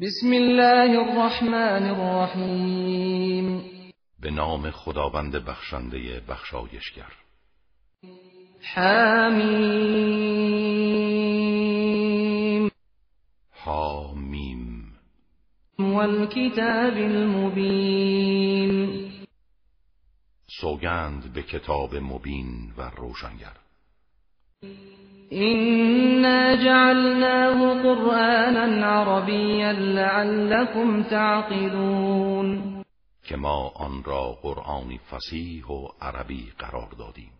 بسم الله الرحمن الرحیم. به نام خداوند بخشنده بخشایشگر. حمیم. حامیم والکتاب المبین. سوگند به کتاب مبین و روشنگر. إنا جعلناه قرآنا عربيا لعلكم تعقلون که ما آن را قرآنی فسیح و عربی قرار دادیم.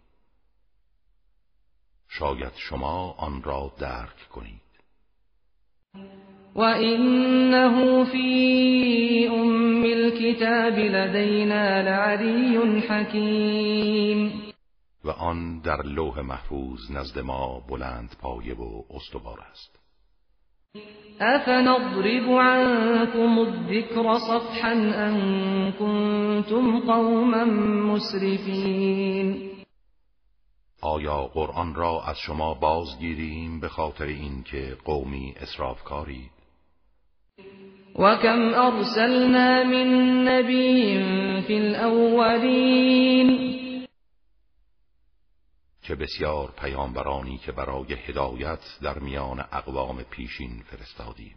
شاید شما آن را درک کنید. وإنه في أم الكتاب لدينا لعلي حكيم و آن در لوح محفوظ نزد ما بلند پایه و استوار است. أفنضرب عنكم الذكر صفحا أن كنتم قوما مسرفين آیا قرآن را از شما بازگیریم به خاطر اینکه قومی اسرافکارید وكم أرسلنا من نبي في الأولين که بسیار پیامبرانی که برای هدایت در میان اقوام پیشین فرستادیم.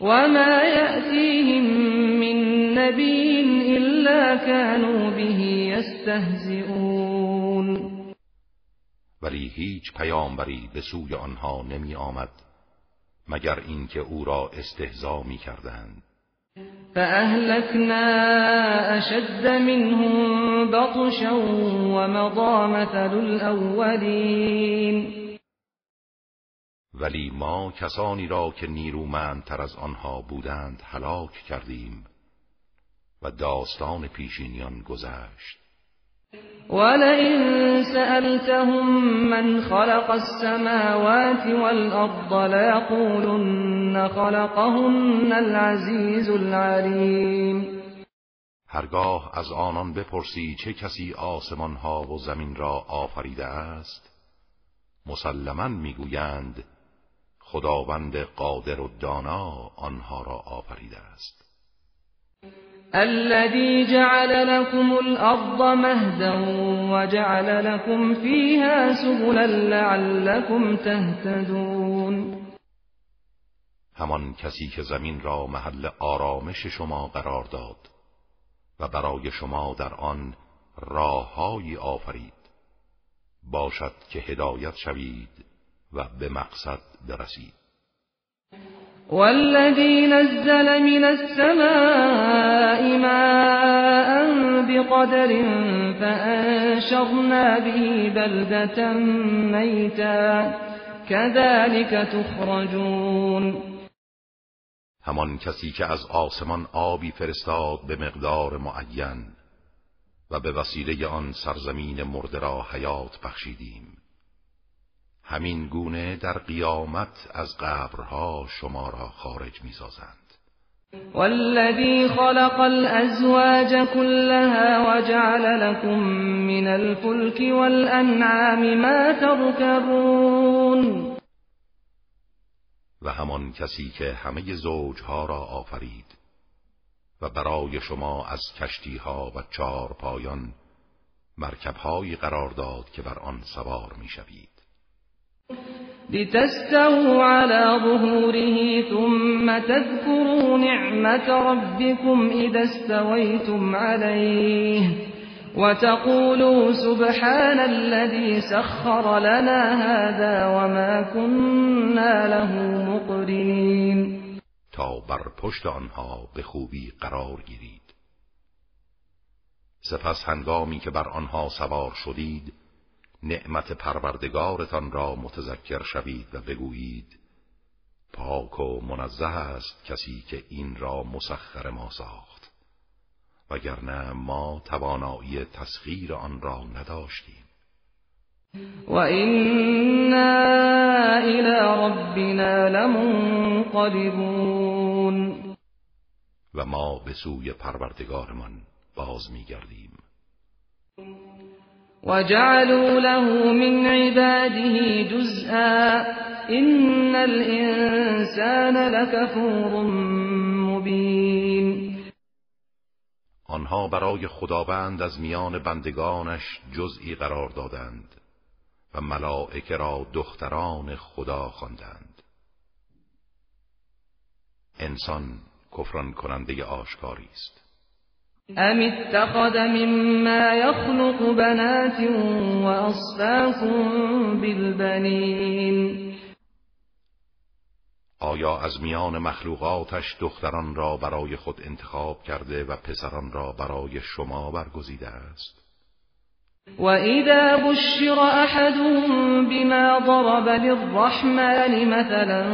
وما يأتيهم من نبي إلا كانوا به يستهزئون. ولی هیچ پیامبری به سوی آنها نمی آمد مگر اینکه او را استهزا می کردند فأهلكنا أشد منهم بطشا ومضى مثل الأولين. ولی ما کسانی را که نیرومندتر از آنها بودند هلاک کردیم و داستان پیشینیان گذشت. ولئن سألتهم من خلق السماوات والأرض ليقولن خلقهن العزيز العليم. هرگاه از آنان بپرسی چه کسی آسمان ها و زمین را آفریده است مسلما می‌گویند خداوند قادر و دانا آنها را آفریده است. الذي جعل لكم الأرض مهدا وجعل لكم فيها سبلا لعلكم تهتدون. همان کسی که زمین را محل آرامش شما قرار داد و برای شما در آن راههایی آفرید. باشد که هدایت شوید و به مقصد برسید. والذي نزل من السماء ماء بقدر فأنشرنا به بلدة ميتا. كذلك تخرجون. همان کسی که از آسمان آبی فرستاد به مقدار معین و به وسیله آن سرزمین مرده را حیات بخشیدیم. همین گونه در قیامت از قبرها شما را خارج می‌سازند. والذي خلق الأزواج كلها وجعل لكم من الفلك والأنعام ما تركبون و همان کسی که همه زوجها را آفرید و برای شما از کشتیها و چار پایان مرکبهایی قرار داد که بر آن سوار می‌شوید. لتستووا على ظهوره ثم تذكروا نعمة ربكم إذا استويتم عليه وتقولوا سبحان الذي سخر لنا هذا وما كنا له مقرنين. تا بر پشت آنها به خوبی قرار گیرید. سپس هنگامی که بر آنها سوار شدید نعمت پروردگارتان را متذکر شوید و بگویید پاک و منزه است کسی که این را مسخر ما ساخت وگرنه ما توانایی تسخیر آن را نداشتیم. و اینا الى ربنا لمنقلبون. و ما به سوی پروردگارمان باز میگردیم. وجعلوا له من عباده جزءا این الانسان لکفور مبین آنها برای خداوند از میان بندگانش جزئی قرار دادند و ملائکه را دختران خدا خواندند. انسان کفران کننده آشکاری است. ام اتخذ مما يخلق بنات واصفاكم بالبنین آیا از میان مخلوقاتش دختران را برای خود انتخاب کرده و پسران را برای شما برگزیده است؟ وإذا بشر أحدهم بما ضرب للرحمن مثلا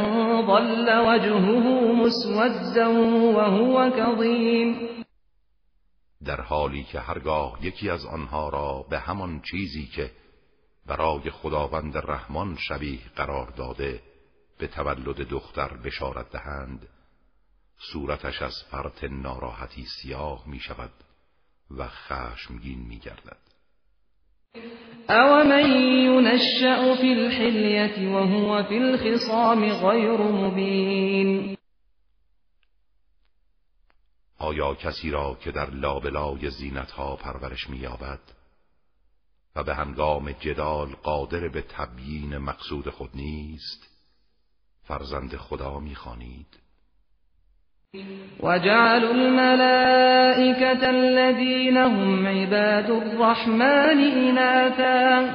ظل وجهه مسودا وهو كظيم. در حالی که هرگاه یکی از آنها را به همان چیزی که برای خداوند رحمان شبیه قرار داده به تولد دختر بشارت دهند صورتش از فرط ناراحتی سیاه می شود و خشمگین می گردد. او من ينشأ في الحلیت وهو في الخصام غیر مبین آیا کسی را که در لابلای زینتها پرورش مییابد و به هنگام جدال قادر به تبیین مقصود خود نیست فرزند خدا می‌خوانید؟ وجعلوا الملائكة الذين هم عباد الرحمن إناثا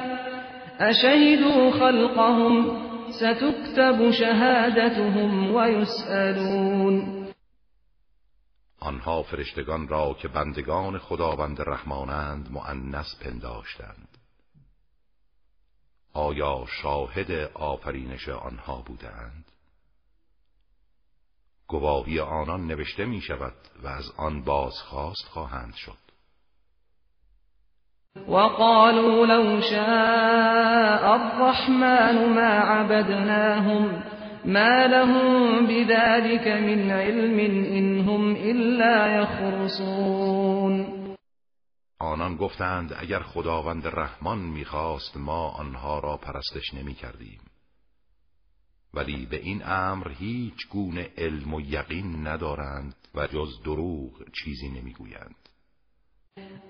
أشهدوا خلقهم ستكتب شهادتهم ويسألون. آنها فرشتگان را که بندگان خداوند رحمانند مؤنث پنداشتند. آیا شاهد آفرینش آنها بودند؟ گواهی آنان نوشته می شود و از آن بازخواست خواهند شد. وقالوا لو شاء الرحمن ما عبدناهم ما لهم بذلك من علم إنهم إلا يخرصون آنان گفتند اگر خداوند رحمان می‌خواست ما آنها را پرستش نمی کردیم. ولی به این امر هیچ گونه علم و یقین ندارند و جز دروغ چیزی نمی‌گویند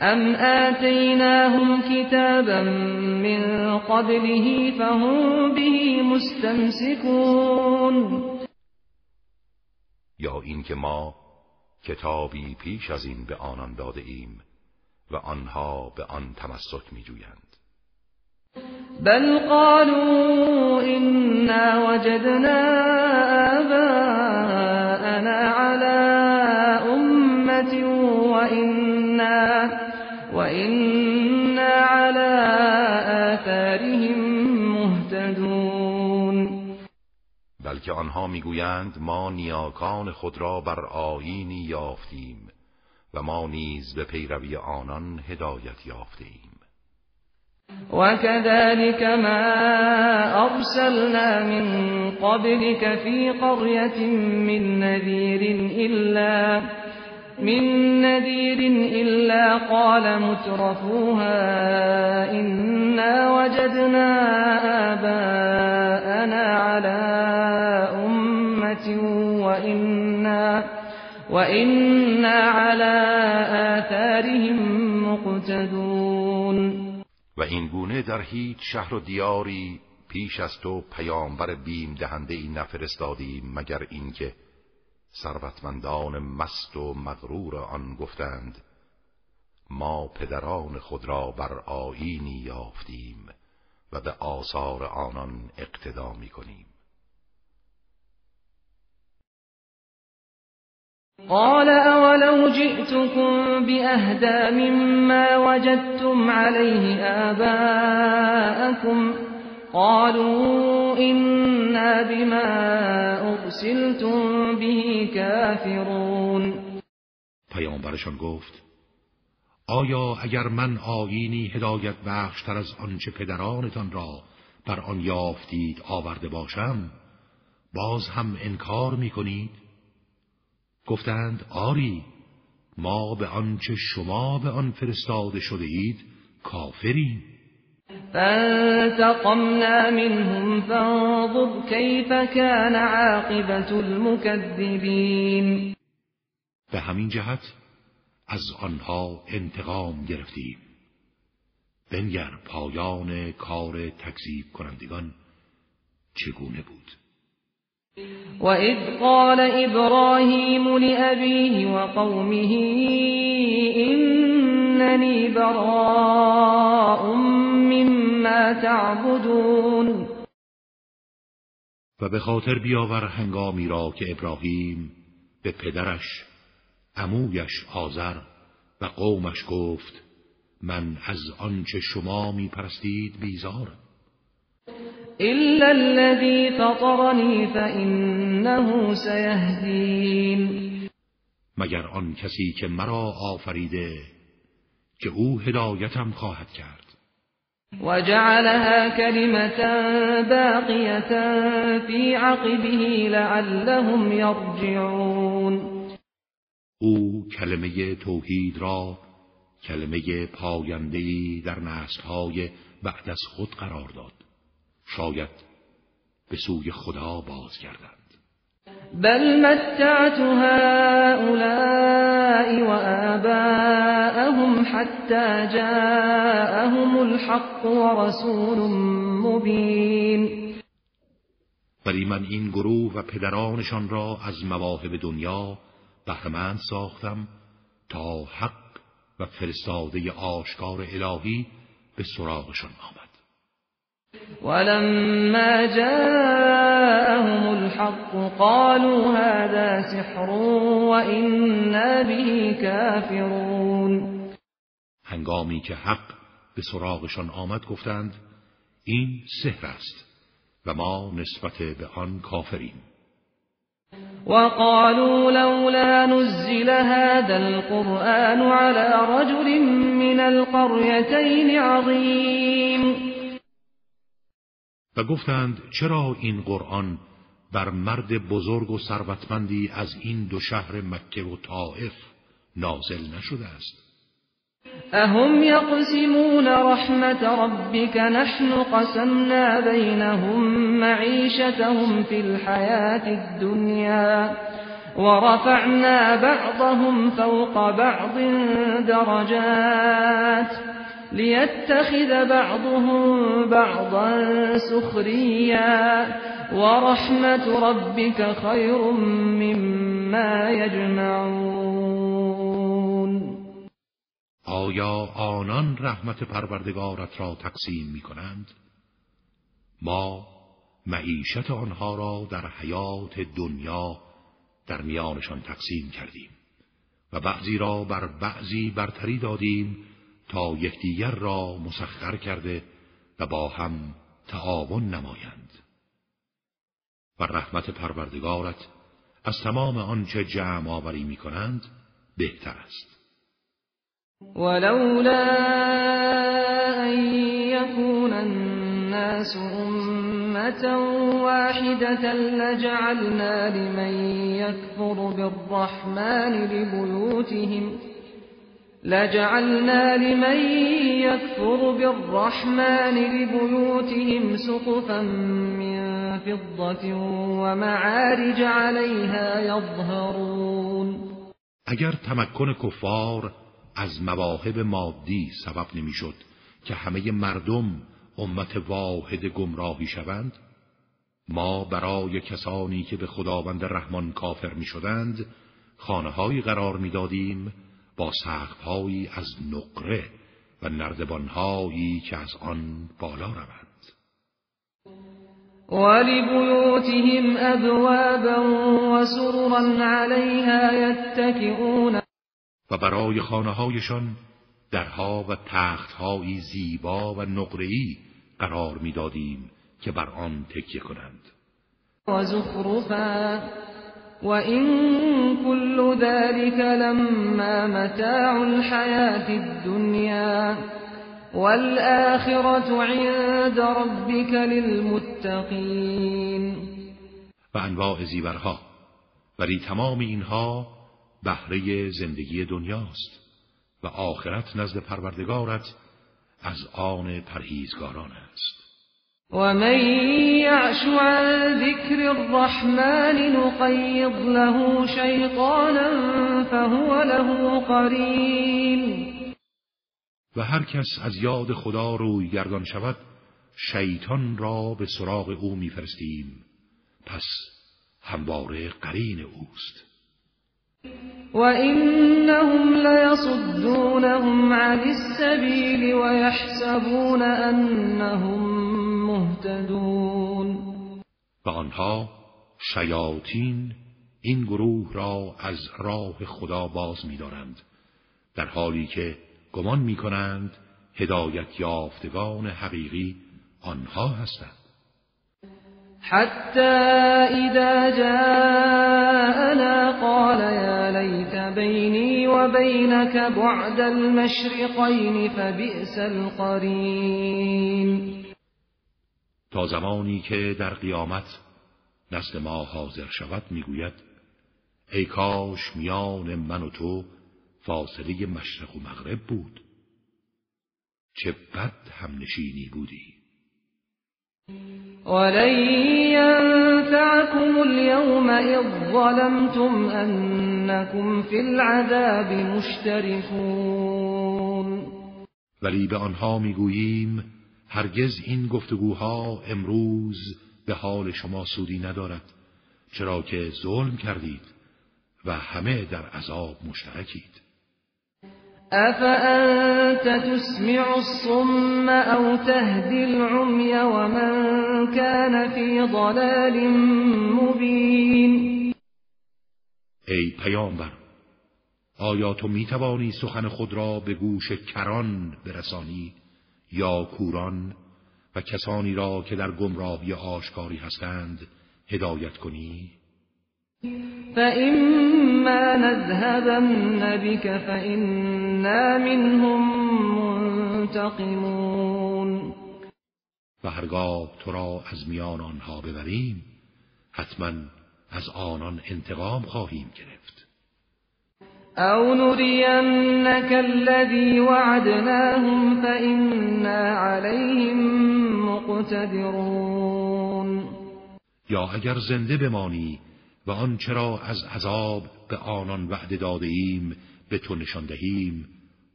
ام آتیناهم کتابا من قبله فهم به مستمسکون یا اینکه ما کتابی پیش از این به آنان داده ایم و آنها به آن تمسک میجویند. بل قالوا إنا وجدنا آباءنا على أمة وإنا, وإنا على آثارهم مهتدون. بلکه آنها می‌گویند ما نیاکان خود را بر آینی یافتیم و ما نیز به پیروی آنان هدایت یافتیم. وكذلك ما أرسلنا من قبلك في قرية من نذير إلا من نذير إلا قال مترفوها إنا وجدنا آباءنا على أمة وإنا وإنا على آثارهم مقتدون. و این گونه در هیچ شهر و دیاری پیش از تو پیامبر بیم دهنده ای نفرستادیم مگر اینکه ثروتمندان مست و مغرور آن گفتند ما پدران خود را بر آینی یافتیم و به آثار آنان اقتدا می کنیم. قال اولو جئتكم بأهدا مما وجدتم عليه آباءكم قالوا إنا بما أرسلتم به كافرون. پیامبرشان گفت آیا اگر من آیینی هدایت بخشتر از آنچه پدرانتان را بر آن یافتید آورده باشم باز هم انکار می کنید گفتند آری ما به آنچه شما به آن فرستاده شده اید کافریم. فانتقمنا منهم فانظر كيف كان عاقبت المكذبین به همین جهت از آنها انتقام گرفتیم. بنگر پایان کار تکذیب کنندگان چگونه بود؟ وَإِذْ قَالَ إِبْرَاهِيمُ لِأَبِيهِ وَقَوْمِهِ إِنَّنِي بَرَاءٌ مِّمَّا تَعْبُدُونَ. و به خاطر بیاور هنگامی را که ابراهیم به پدرش عمویش آذر و قومش گفت من از آنچه شما می پرستید بیزارم إلا الذي فطرني فإنه سيهدين مگر آن کسی که مرا آفریده که او هدایتم خواهد کرد؟ وجعلها كلمة باقية في عقبه لعلهم يرجعون. او کلمه توحید را کلمه پایندهی در نسلهای بعد از خود قرار داد. شاید به سوی خدا بازگردند. بل متعت هؤلاء وآباءهم حتى جاءهم الحق ورسول مبین ولی من این گروه و پدرانشان را از مواهب دنیا بهرمند ساختم تا حق و فرستاده آشکار الهی به سراغشان آمد. ولما جاءهم الحق قالوا هذا سحر وإنا به كافرون. هنگامی که حق به سراغشان آمد گفتند این سحر است و ما نسبت به آن کافریم. وقالوا لولا نزل هذا القرآن على رجل من القريتين عظيم. و گفتند چرا این قرآن بر مرد بزرگ و ثروتمندی از این دو شهر مکه و طائف نازل نشده است؟ اهم یقسمون رحمت ربك نحن قسمنا بینهم معیشتهم فی الحیات الدنیا ورفعنا بعضهم فوق بعض درجات ليتخذ بعضهم بعضا سخريا ورحمة ربك خير مما يجمعون آیا آنان رحمت پروردگارت را تقسیم می کنند؟ ما معیشت آنها را در حیات دنیا در میانشان تقسیم کردیم و بعضی را بر بعضی برتری دادیم تا یکدیگر را مسخر کرده و با هم تعاون نمایند. و رحمت پروردگارت از تمام آنچه جمع آوری می کنند بهتر است. ولولا ان يكون الناس امه واحده لجعلنا لمن يكفر بالرحمن لبيوتهم لجعلنا لمن يكفر بالرحمن لبيوتهم سقفا من فضة ومعارج عليها يظهرون. اگر تمکن کفار از مواهب مادی سبب نمی‌شد که همه مردم امت واحد گمراهی شوند ما برای کسانی که به خداوند رحمان کافر می شدند خانه قرار می دادیم با سقفهایی از نقره و نردبانهایی که از آن بالا روند ولبیوتهم ابوابا و سررا علیها یتکئون. و برای خانه هایشان درها و تختهایی زیبا و نقره‌ای قرار می‌دادیم که بر آن تکیه کنند. و زخرفا وَإِن كُلُّ ذَلِكَ لَمَّا مَتَاعُ الْحَيَاةِ الدُّنْيَا وَالْآخِرَةُ عِندَ رَبِّكَ لِلْمُتَّقِينَ. و انواع زیورها. ولی تمام اینها بهره زندگی دنیاست و آخرت نزد پروردگارت از آن پرهیزگاران است. و من یعش عن ذکر الرحمن نقیض له شیطانا فهو له قرین و هر کس از یاد خدا روی گردان شود شیطان را به سراغ او میفرستیم. پس همواره قرین اوست. وإنهم ليصدونهم عن السبيل ويحسبون أنهم مهتدون و آنها شیاطین این گروه را از راه خدا باز می‌دارند در حالی که گمان می‌کنند هدایت یافتگان حقیقی آنها هستند. حتى إذا جاءنا قال يا ليت بيني وبينك بعد المشرقين فبئس القرين تا زمانی که در قیامت نزد ما حاضر شود می‌گوید ای کاش میان من و تو فاصله مشرق و مغرب بود. چه بد هم نشینی بودی. ولن ينفعكم اليوم إذ ظلمتم أنكم في العذاب مشتركون. ولی به آنها می‌گوییم هرگز این گفتگوها امروز به حال شما سودی ندارد چرا که ظلم کردید و همه در عذاب مشترکید. أفأنت تسمع الصم أو تهدي العمي ومن كان في ضلال مبين؟ ای پیامبر آیا تو می توانی سخن خود را به گوش کران برسانی؟ یا کوران و کسانی را که در گمراهی آشکاری هستند هدایت کنی؟ فإما نذهبن بك فإنا منهم منتقمون و هرگاه تو را از میان آنها ببریم حتما از آنان انتقام خواهیم گرفت او نرینك الذي وعدناهم فإنا عليهم مقتدرون یا اگر زنده بمانی و آنچه را از عذاب به آنان وعده داده ایم به تو نشان دهیم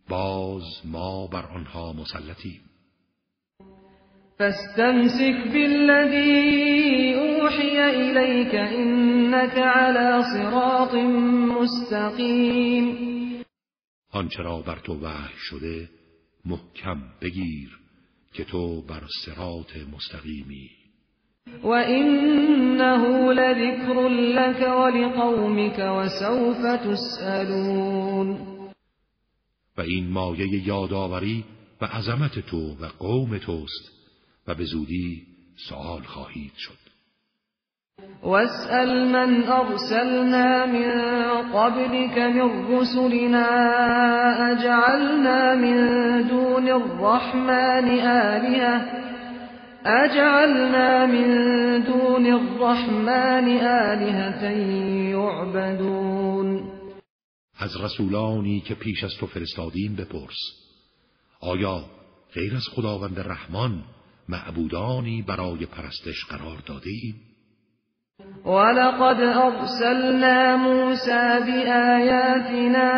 باز ما بر آنها مسلطیم. فاستمسك بالذي اوحی الیک انك على صراط مستقیم آنچه را بر تو وحی شده محکم بگیر که تو بر صراط مستقیمی. وإنه لذكر لك ولقومك وسوف تسألون. و این مایه یادآوری و عظمت تو و قوم توست و به زودی سوال خواهید شد. واسأل من أرسلنا من قبلك من رسلنا أجعلنا من دون الرحمن آلهة اجعلنا من دون الرحمن آلهة یعبدون از رسولانی که پیش از تو فرستادیم بپرس آیا غیر از خداوند رحمان معبودانی برای پرستش قرار داده ایم؟ ولقد أرسلنا موسى بآياتنا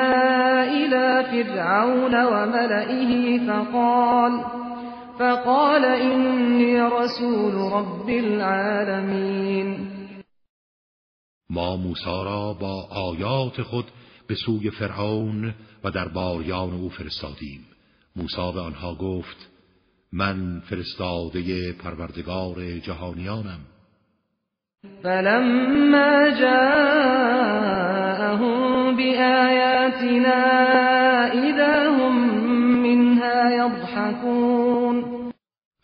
إلى فرعون وملئه فقال فقال إني رسول رب العالمین ما موسی را با آیات خود به سوی فرعون و در باریان او فرستادیم. موسی به آنها گفت من فرستاده پروردگار جهانیانم. فلما جاءهم بآیاتنا اذا هم منها یضحکون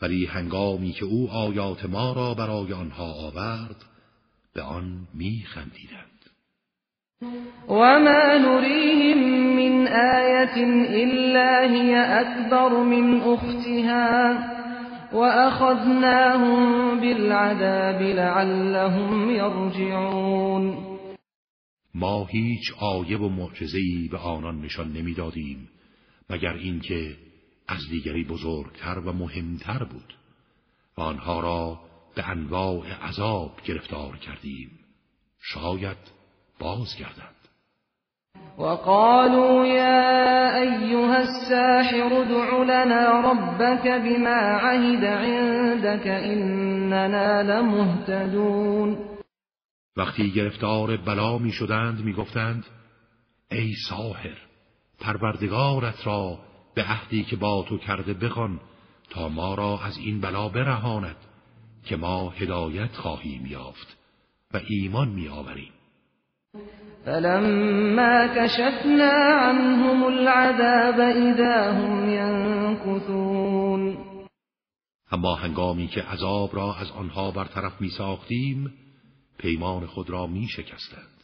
ولی هنگامی که او آیات ما را برای آنها آورد به آن میخندیدند وما نريهم من آية إلا هي أكبر من أختها. وأخذناهم بالعذاب لعلهم يرجعون ما هیچ آیه و معجزه‌ای به آنان نشان نمی‌دادیم مگر اینکه از دیگری بزرگتر و مهمتر بود و آنها را به انواع عذاب گرفتار کردیم. شاید بازگردند. وقالوا يا أيها الساحر ادع لنا ربك بما عهد عندك إننا لمهتدون. وقتی گرفتار بلا می شدند می گفتند ای ساحر پروردگارت را به عهدی که با تو کرده بخوان تا ما را از این بلا برهاند که ما هدایت خواهیم یافت و ایمان می آوریم. فلما كشفنا عنهم العذاب اذا هم ينكثون. اما هنگامی که عذاب را از آنها برطرف می ساختیم پیمان خود را می شکستند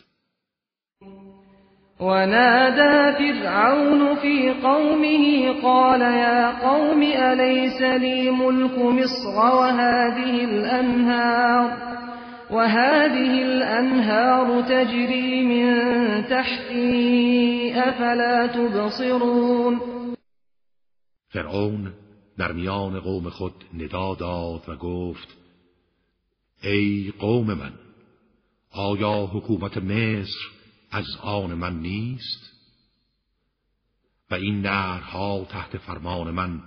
ونادى فرعون في قومه قال يا قوم أليس لي ملك مصر وهذه الأنهار؟ وهذه الأنهار تجري من تحتي أفلا تبصرون؟ فرعون در میان قوم خود ندا داد و گفت ای قوم من آیا حکومت مصر از آن من نیست؟ و این نهرها تحت فرمان من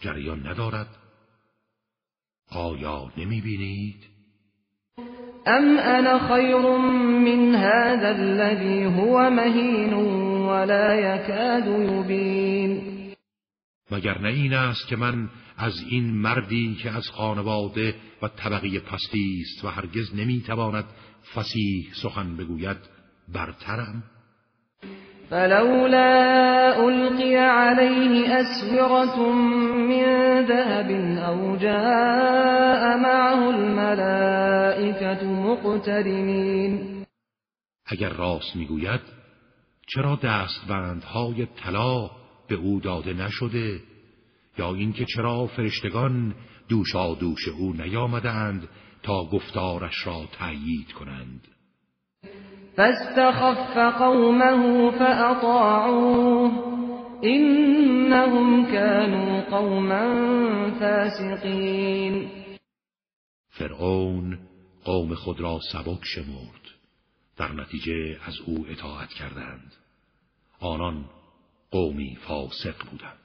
جریان ندارد. آیا نمی بینید ام انا خیر من هذا الذي هو مهین ولا يكاد يبين. مگر نه این است که من از این مردی که از خانواده و طبقه پستی است و هرگز نمی‌تواند فسیح سخن بگوید برترم؟ فلولا القي عليه اسوره من ذهب او جاء معه الملائكه مقترنين. اگر راست می‌گوید چرا دستبندهای طلا به او داده نشده؟ یا اینکه چرا فرشتگان دوشا دوش او نیامدند تا گفتارش را تأیید کنند؟ فاستخف قومه فأطاعوه. إنهم كانوا قوما فاسقین فرعون قوم خود را سبک شمرد. در نتیجه از او اطاعت کردند. آنان قومی فاسق بودند.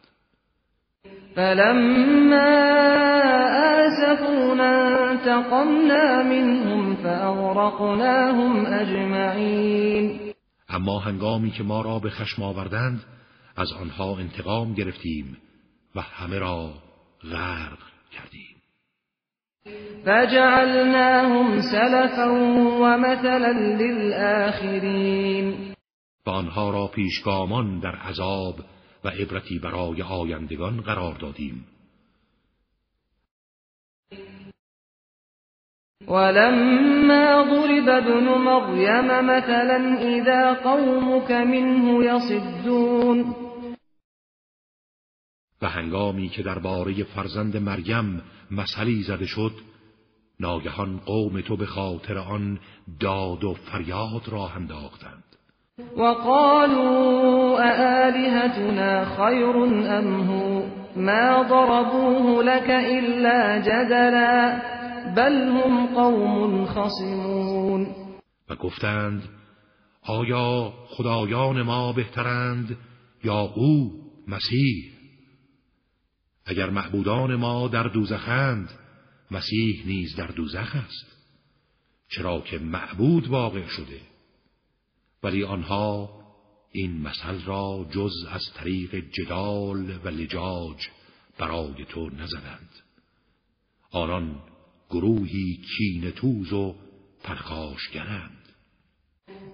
فلما آسفونا انتقمنا منهم فأغرقناهم أجمعين. اما هنگامی که ما را به خشم آوردند از آنها انتقام گرفتیم و همه را غرق کردیم. فجعلناهم سلفا ومثلا للآخرین. و آنها را پیشگامان در عذاب و عبرتی برای آیندگان قرار دادیم. ولما ضرب ابن مریم مثلا اذا قومك منه يصدون. و هنگامی که درباره فرزند مریم مثلی زده شد ناگهان قوم تو به خاطر آن داد و فریاد راه انداختند. وقالوا أآلهتنا خير أم هو؟ ما ضربوه لك إلا جدلا بل هم قوم خصمون. و گفتند آیا خدایان ما بهترند یا او مسیح؟ اگر معبودان ما در دوزخند مسیح نیز در دوزخ است. چرا که معبود واقع شده. ولی آنها این مثل را جز از طریق جدال و لجاج برای تو نزدند. آنان گروهی کین توز و پرخاشگرند.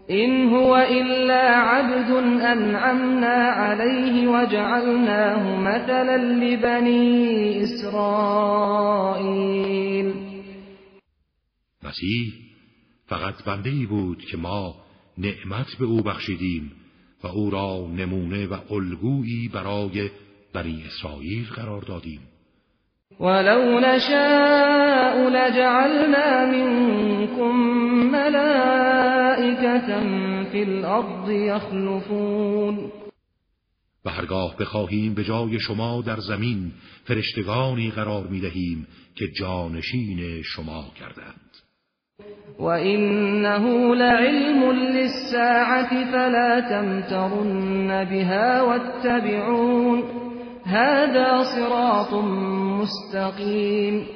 این هو الا عبد انعمنا علیه وجعلناه مثلا لبنی اسرائیل مسیح فقط بنده بود که ما نعمت به او بخشیدیم و او را نمونه و الگویی برای بنی اسرائیل قرار دادیم. ولو نشاء لجعلنا منكم ملائكة في الأرض يخلفون و هرگاه بخواهیم به جای شما در زمین فرشتگانی قرار می دهیم که جانشین شما کردند. و انه لعلم للساعة فلا تمترن بها واتبعون. هذا صراط مستقیم.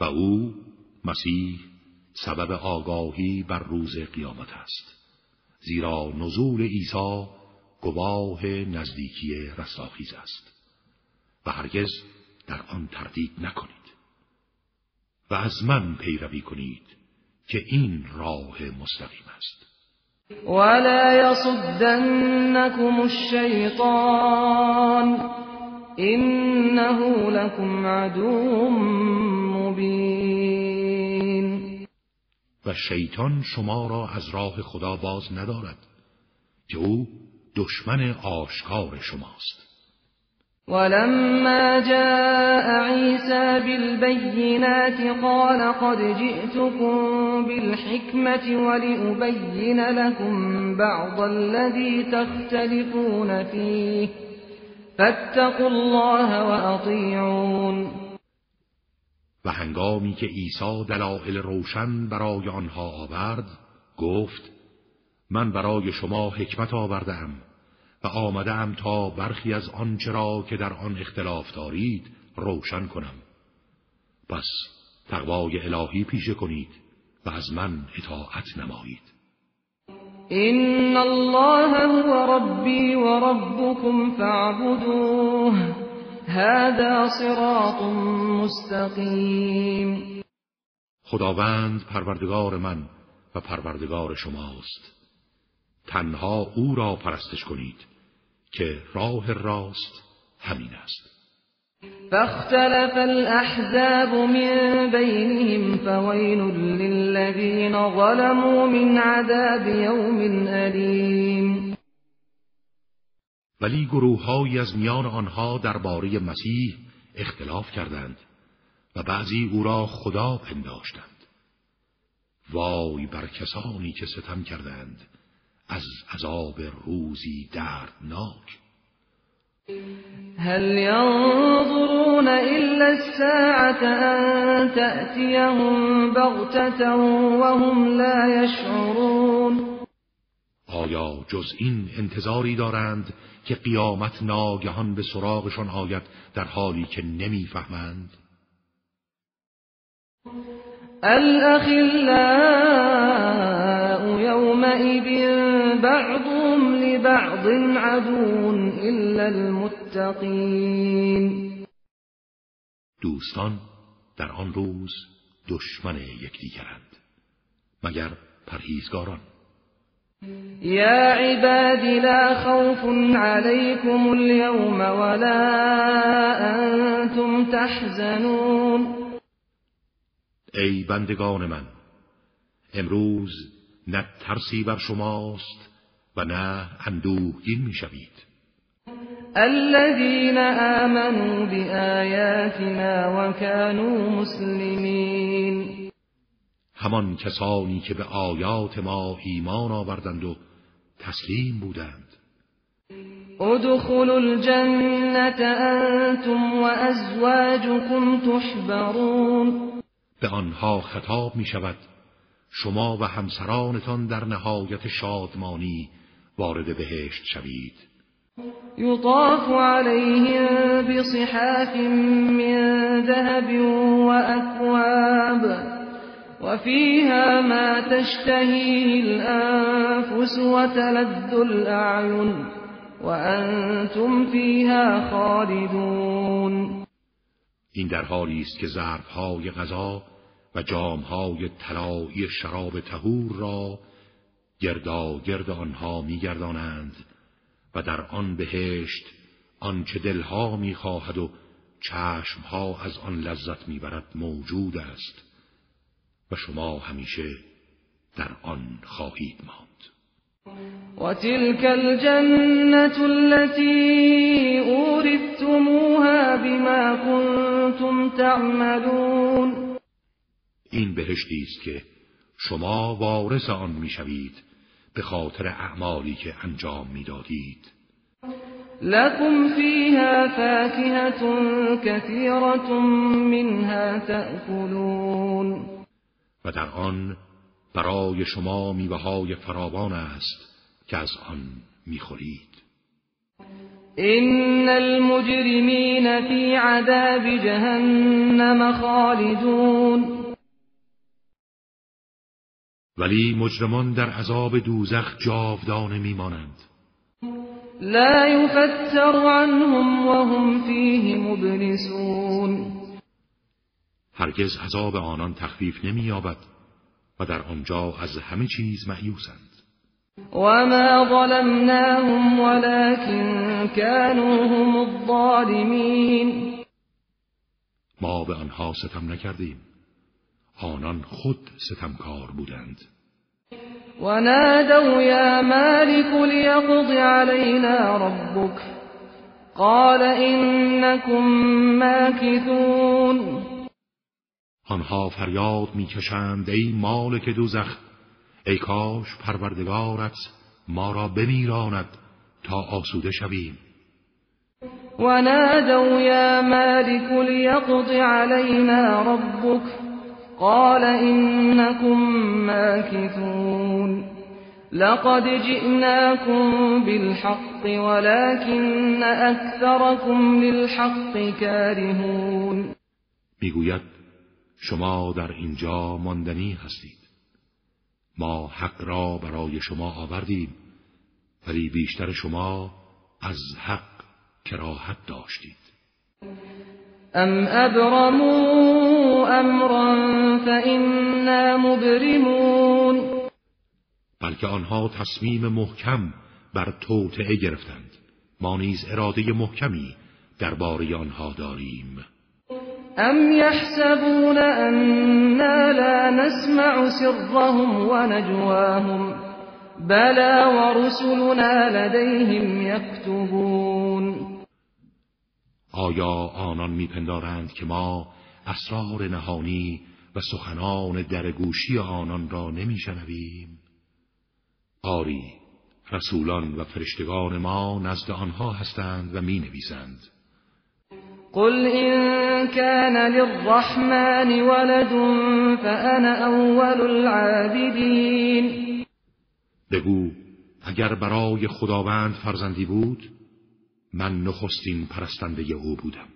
و او مسیح سبب آگاهی بر روز قیامت است. زیرا نزول عیسی گواه نزدیکی رستاخیز است. و هرگز در آن تردید نکنید. و از من پیروی کنید که این راه مستقیم است. ولا يصدنكم الشیطان انه لكم عدو مبین و شیطان شما را از راه خدا باز ندارد که او دشمن آشکار شماست. ولما جاء عيسى بالبينات قال قد جئتكم بالحكمة ولأبين لكم بعض الذي تختلفون فيه. فاتقوا الله وأطيعون. و هنگامی که عیسی دلائل روشن برای آنها آورد گفت من برای شما حکمت آوردم و آمدم تا برخی از آنچه را که در آن اختلاف دارید روشن کنم. پس تقوای الهی پیشه کنید و از من اطاعت نمایید. این الله هو ربی و ربکم فاعبدوه. هذا صراط مستقیم خداوند پروردگار من و پروردگار شماست. تنها او را پرستش کنید که راه راست همین است. فاختلف الاحزاب من بینهم فویل للذین ظلموا من عذاب یوم علیم ولی گروههایی از میان آنها درباره مسیح اختلاف کردند و بعضی او را خدا پنداشتند. وای بر کسانی که ستم کردند از عذاب روزی دردناک. هل ينظرون إلا الساعة أن تأتيهم بغتة وهم لا يشعرون. آیا جز این انتظاری دارند که قیامت ناگهان به سراغشان آید در حالی که نمی‌فهمند؟ الأخلاء يومئذ بعضهم لبعض عدو إلا المتقين دوستان در آن روز دشمن یکدیگرند مگر پرهیزگاران یا عبادی لا خوف عليكم اليوم ولا أنتم تحزنون. ای بندگان من امروز نه ترسی بر شماست و نه اندوهگین میشوید الذين آمنوا بآياتنا وكانوا مسلمین همان کسانی که به آیات ما ایمان آوردند و تسلیم بودند. ادخلوا الجنة انتم وازواجكم تحبرون. به آنها خطاب می شود شما و همسرانتان در نهایت شادمانی وارد بهشت شوید. یطاف علیهم بصحاف من ذهب و وفيها ما تشتهيه الأنفس وتلذ الأعين وأنتم فيها خالدون. این در حالی است که ظرفهای غذا و جامهای طلایی شراب تهور را گردا گرد آنها میگردانند و در آن بهشت آنچه دلها می‌خواهد و چشمها از آن لذت می‌برد موجود است. و شما همیشه در آن خواهید ماند. وتلك الجنة التي أورثتموها بما كنتم تعملون. این بهشتی است که شما وارث آن می‌شوید به خاطر اعمالی که انجام می‌دادید. لكم فيها فاكهة كثيرة منها تأكلون. و در آن برای شما میوه های فراوان است که از آن می‌خورید. إن المجرمين في عذاب جهنم خالدون. ولی مجرمان در عذاب دوزخ جاودانه میمانند. لا يفتر عنهم وهم فيه مبلسون. هرگز عذاب آنان تخفیف نمییابد و در آنجا از همه چیز معیوسند وما ظلمناهم ولكن كانوا هم الظالمين. ما به آنها ستم نکردیم. آنان خود ستمکار بودند. ونادوا يا مالك ليقض علينا ربك؟ قال إنكم ماكثون. آنها فریاد می‌کشند ای مالک دوزخ! ای کاش پروردگارت ما را بمیراند تا آسوده شویم. ونادوا يا مالك ليقض علينا ربك قال إنكم ماكثون. لقد جئناكم بالحق ولكن أكثركم للحق كارهون. می‌گوید شما در اینجا ماندنی هستید. ما حق را برای شما آوردیم ولی بیشتر شما از حق کراهت داشتید. ام ابرموا امرا فإنا مبرمون. بلکه آنها تصمیم محکم بر توطعه گرفتند. ما نیز اراده محکمی درباره آنها داریم. ام يحسبون أنا لا نسمع سرهم ونجواهم بلى ورسلنا لديهم يكتبون آیا آنان میپندارند که ما اسرار نهانی و سخنان درگوشی آنان را نمیشنویم؟ آری رسولان و فرشتگان ما نزد آنها هستند و می نویسند قل إن كان للرحمن ولد فأنا أول العابدين. بگو اگر برای خداوند فرزندی بود من نخستین پرستنده او بودم.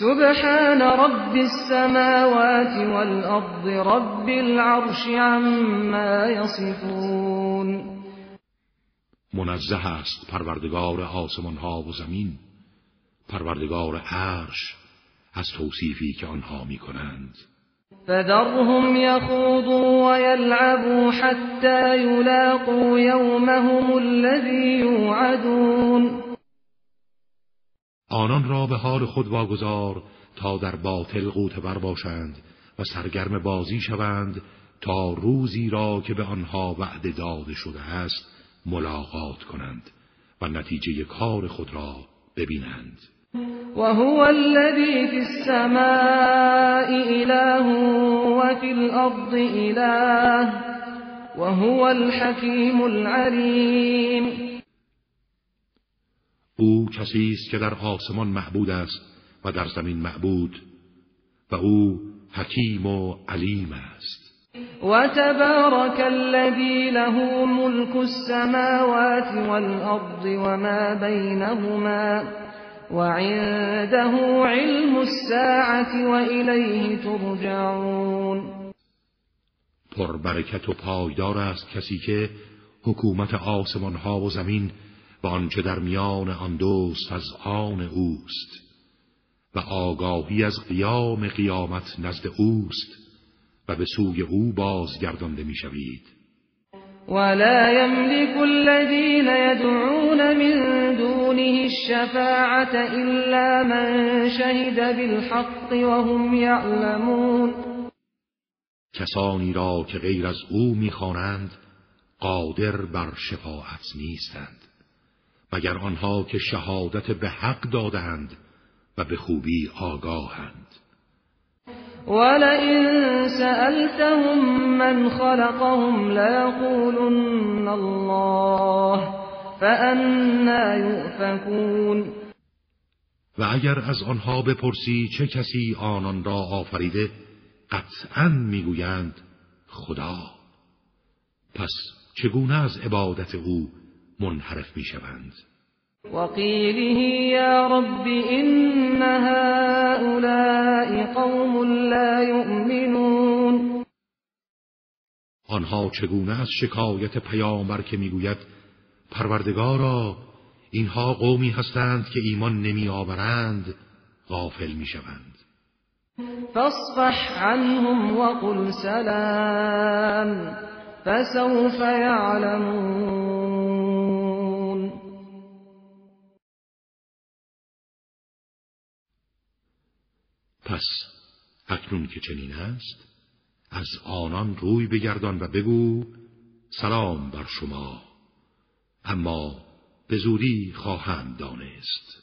سبحان رب السماوات والأرض رب العرش عما يصفون. منزه است پروردگار آسمان ها و زمین. پروردگار عرش از توصیفی که آنها می کنند فذرهم يخوضوا ويلعبوا حتى يلاقوا يومهم الذي يوعدون آنان را به حال خود واگذار تا در باطل قوت بر باشند و سرگرم بازی شوند تا روزی را که به آنها وعده داده شده است ملاقات کنند و نتیجه کار خود را ببینند. وهو الذي في السماء إله وفي الأرض إله وهو الحكيم العليم. أو کسی است که در آسمان معبود است و در زمین معبود و أو حکیم و علیم است. وتبارك الذي له ملك السماوات والأرض وما بينهما وعنده علم الساعة وإليه ترجعون. پربرکت و پایدار است کسی که حکومت آسمان ها و زمین و آنچه در میان آن دوست از آن اوست و آگاهی از قیام قیامت نزد اوست و به سوی او بازگردانده می‌شوید. ولا يملك الذين يدعون من دونه الشفاعة إلا من شهد بالحق وهم يعلمون کسانی را که غیر از او می‌خوانند قادر بر شفاعت نیستند. مگر آنها که شهادت به حق دادند و به خوبی آگاهند. ولئن سألتهم من خلقهم ليقولن الله فأنا يؤفكون. و اگر از آنها بپرسی چه کسی آنان را آفریده قطعا می‌گویند خدا. پس چگونه از عبادت او منحرف می‌شوند؟ وقیله یا رب این هؤلاء قوم لا یؤمنون آنها چگونه از شکایت پیامبر که می‌گوید پروردگارا اینها قومی هستند که ایمان نمی آورند غافل می شوند فاصفح عنهم وقل سلام فسوف يعلمون. پس اکنون که چنین است از آنان روی بگردان و بگو سلام بر شما. اما به زودی خواهم دانست.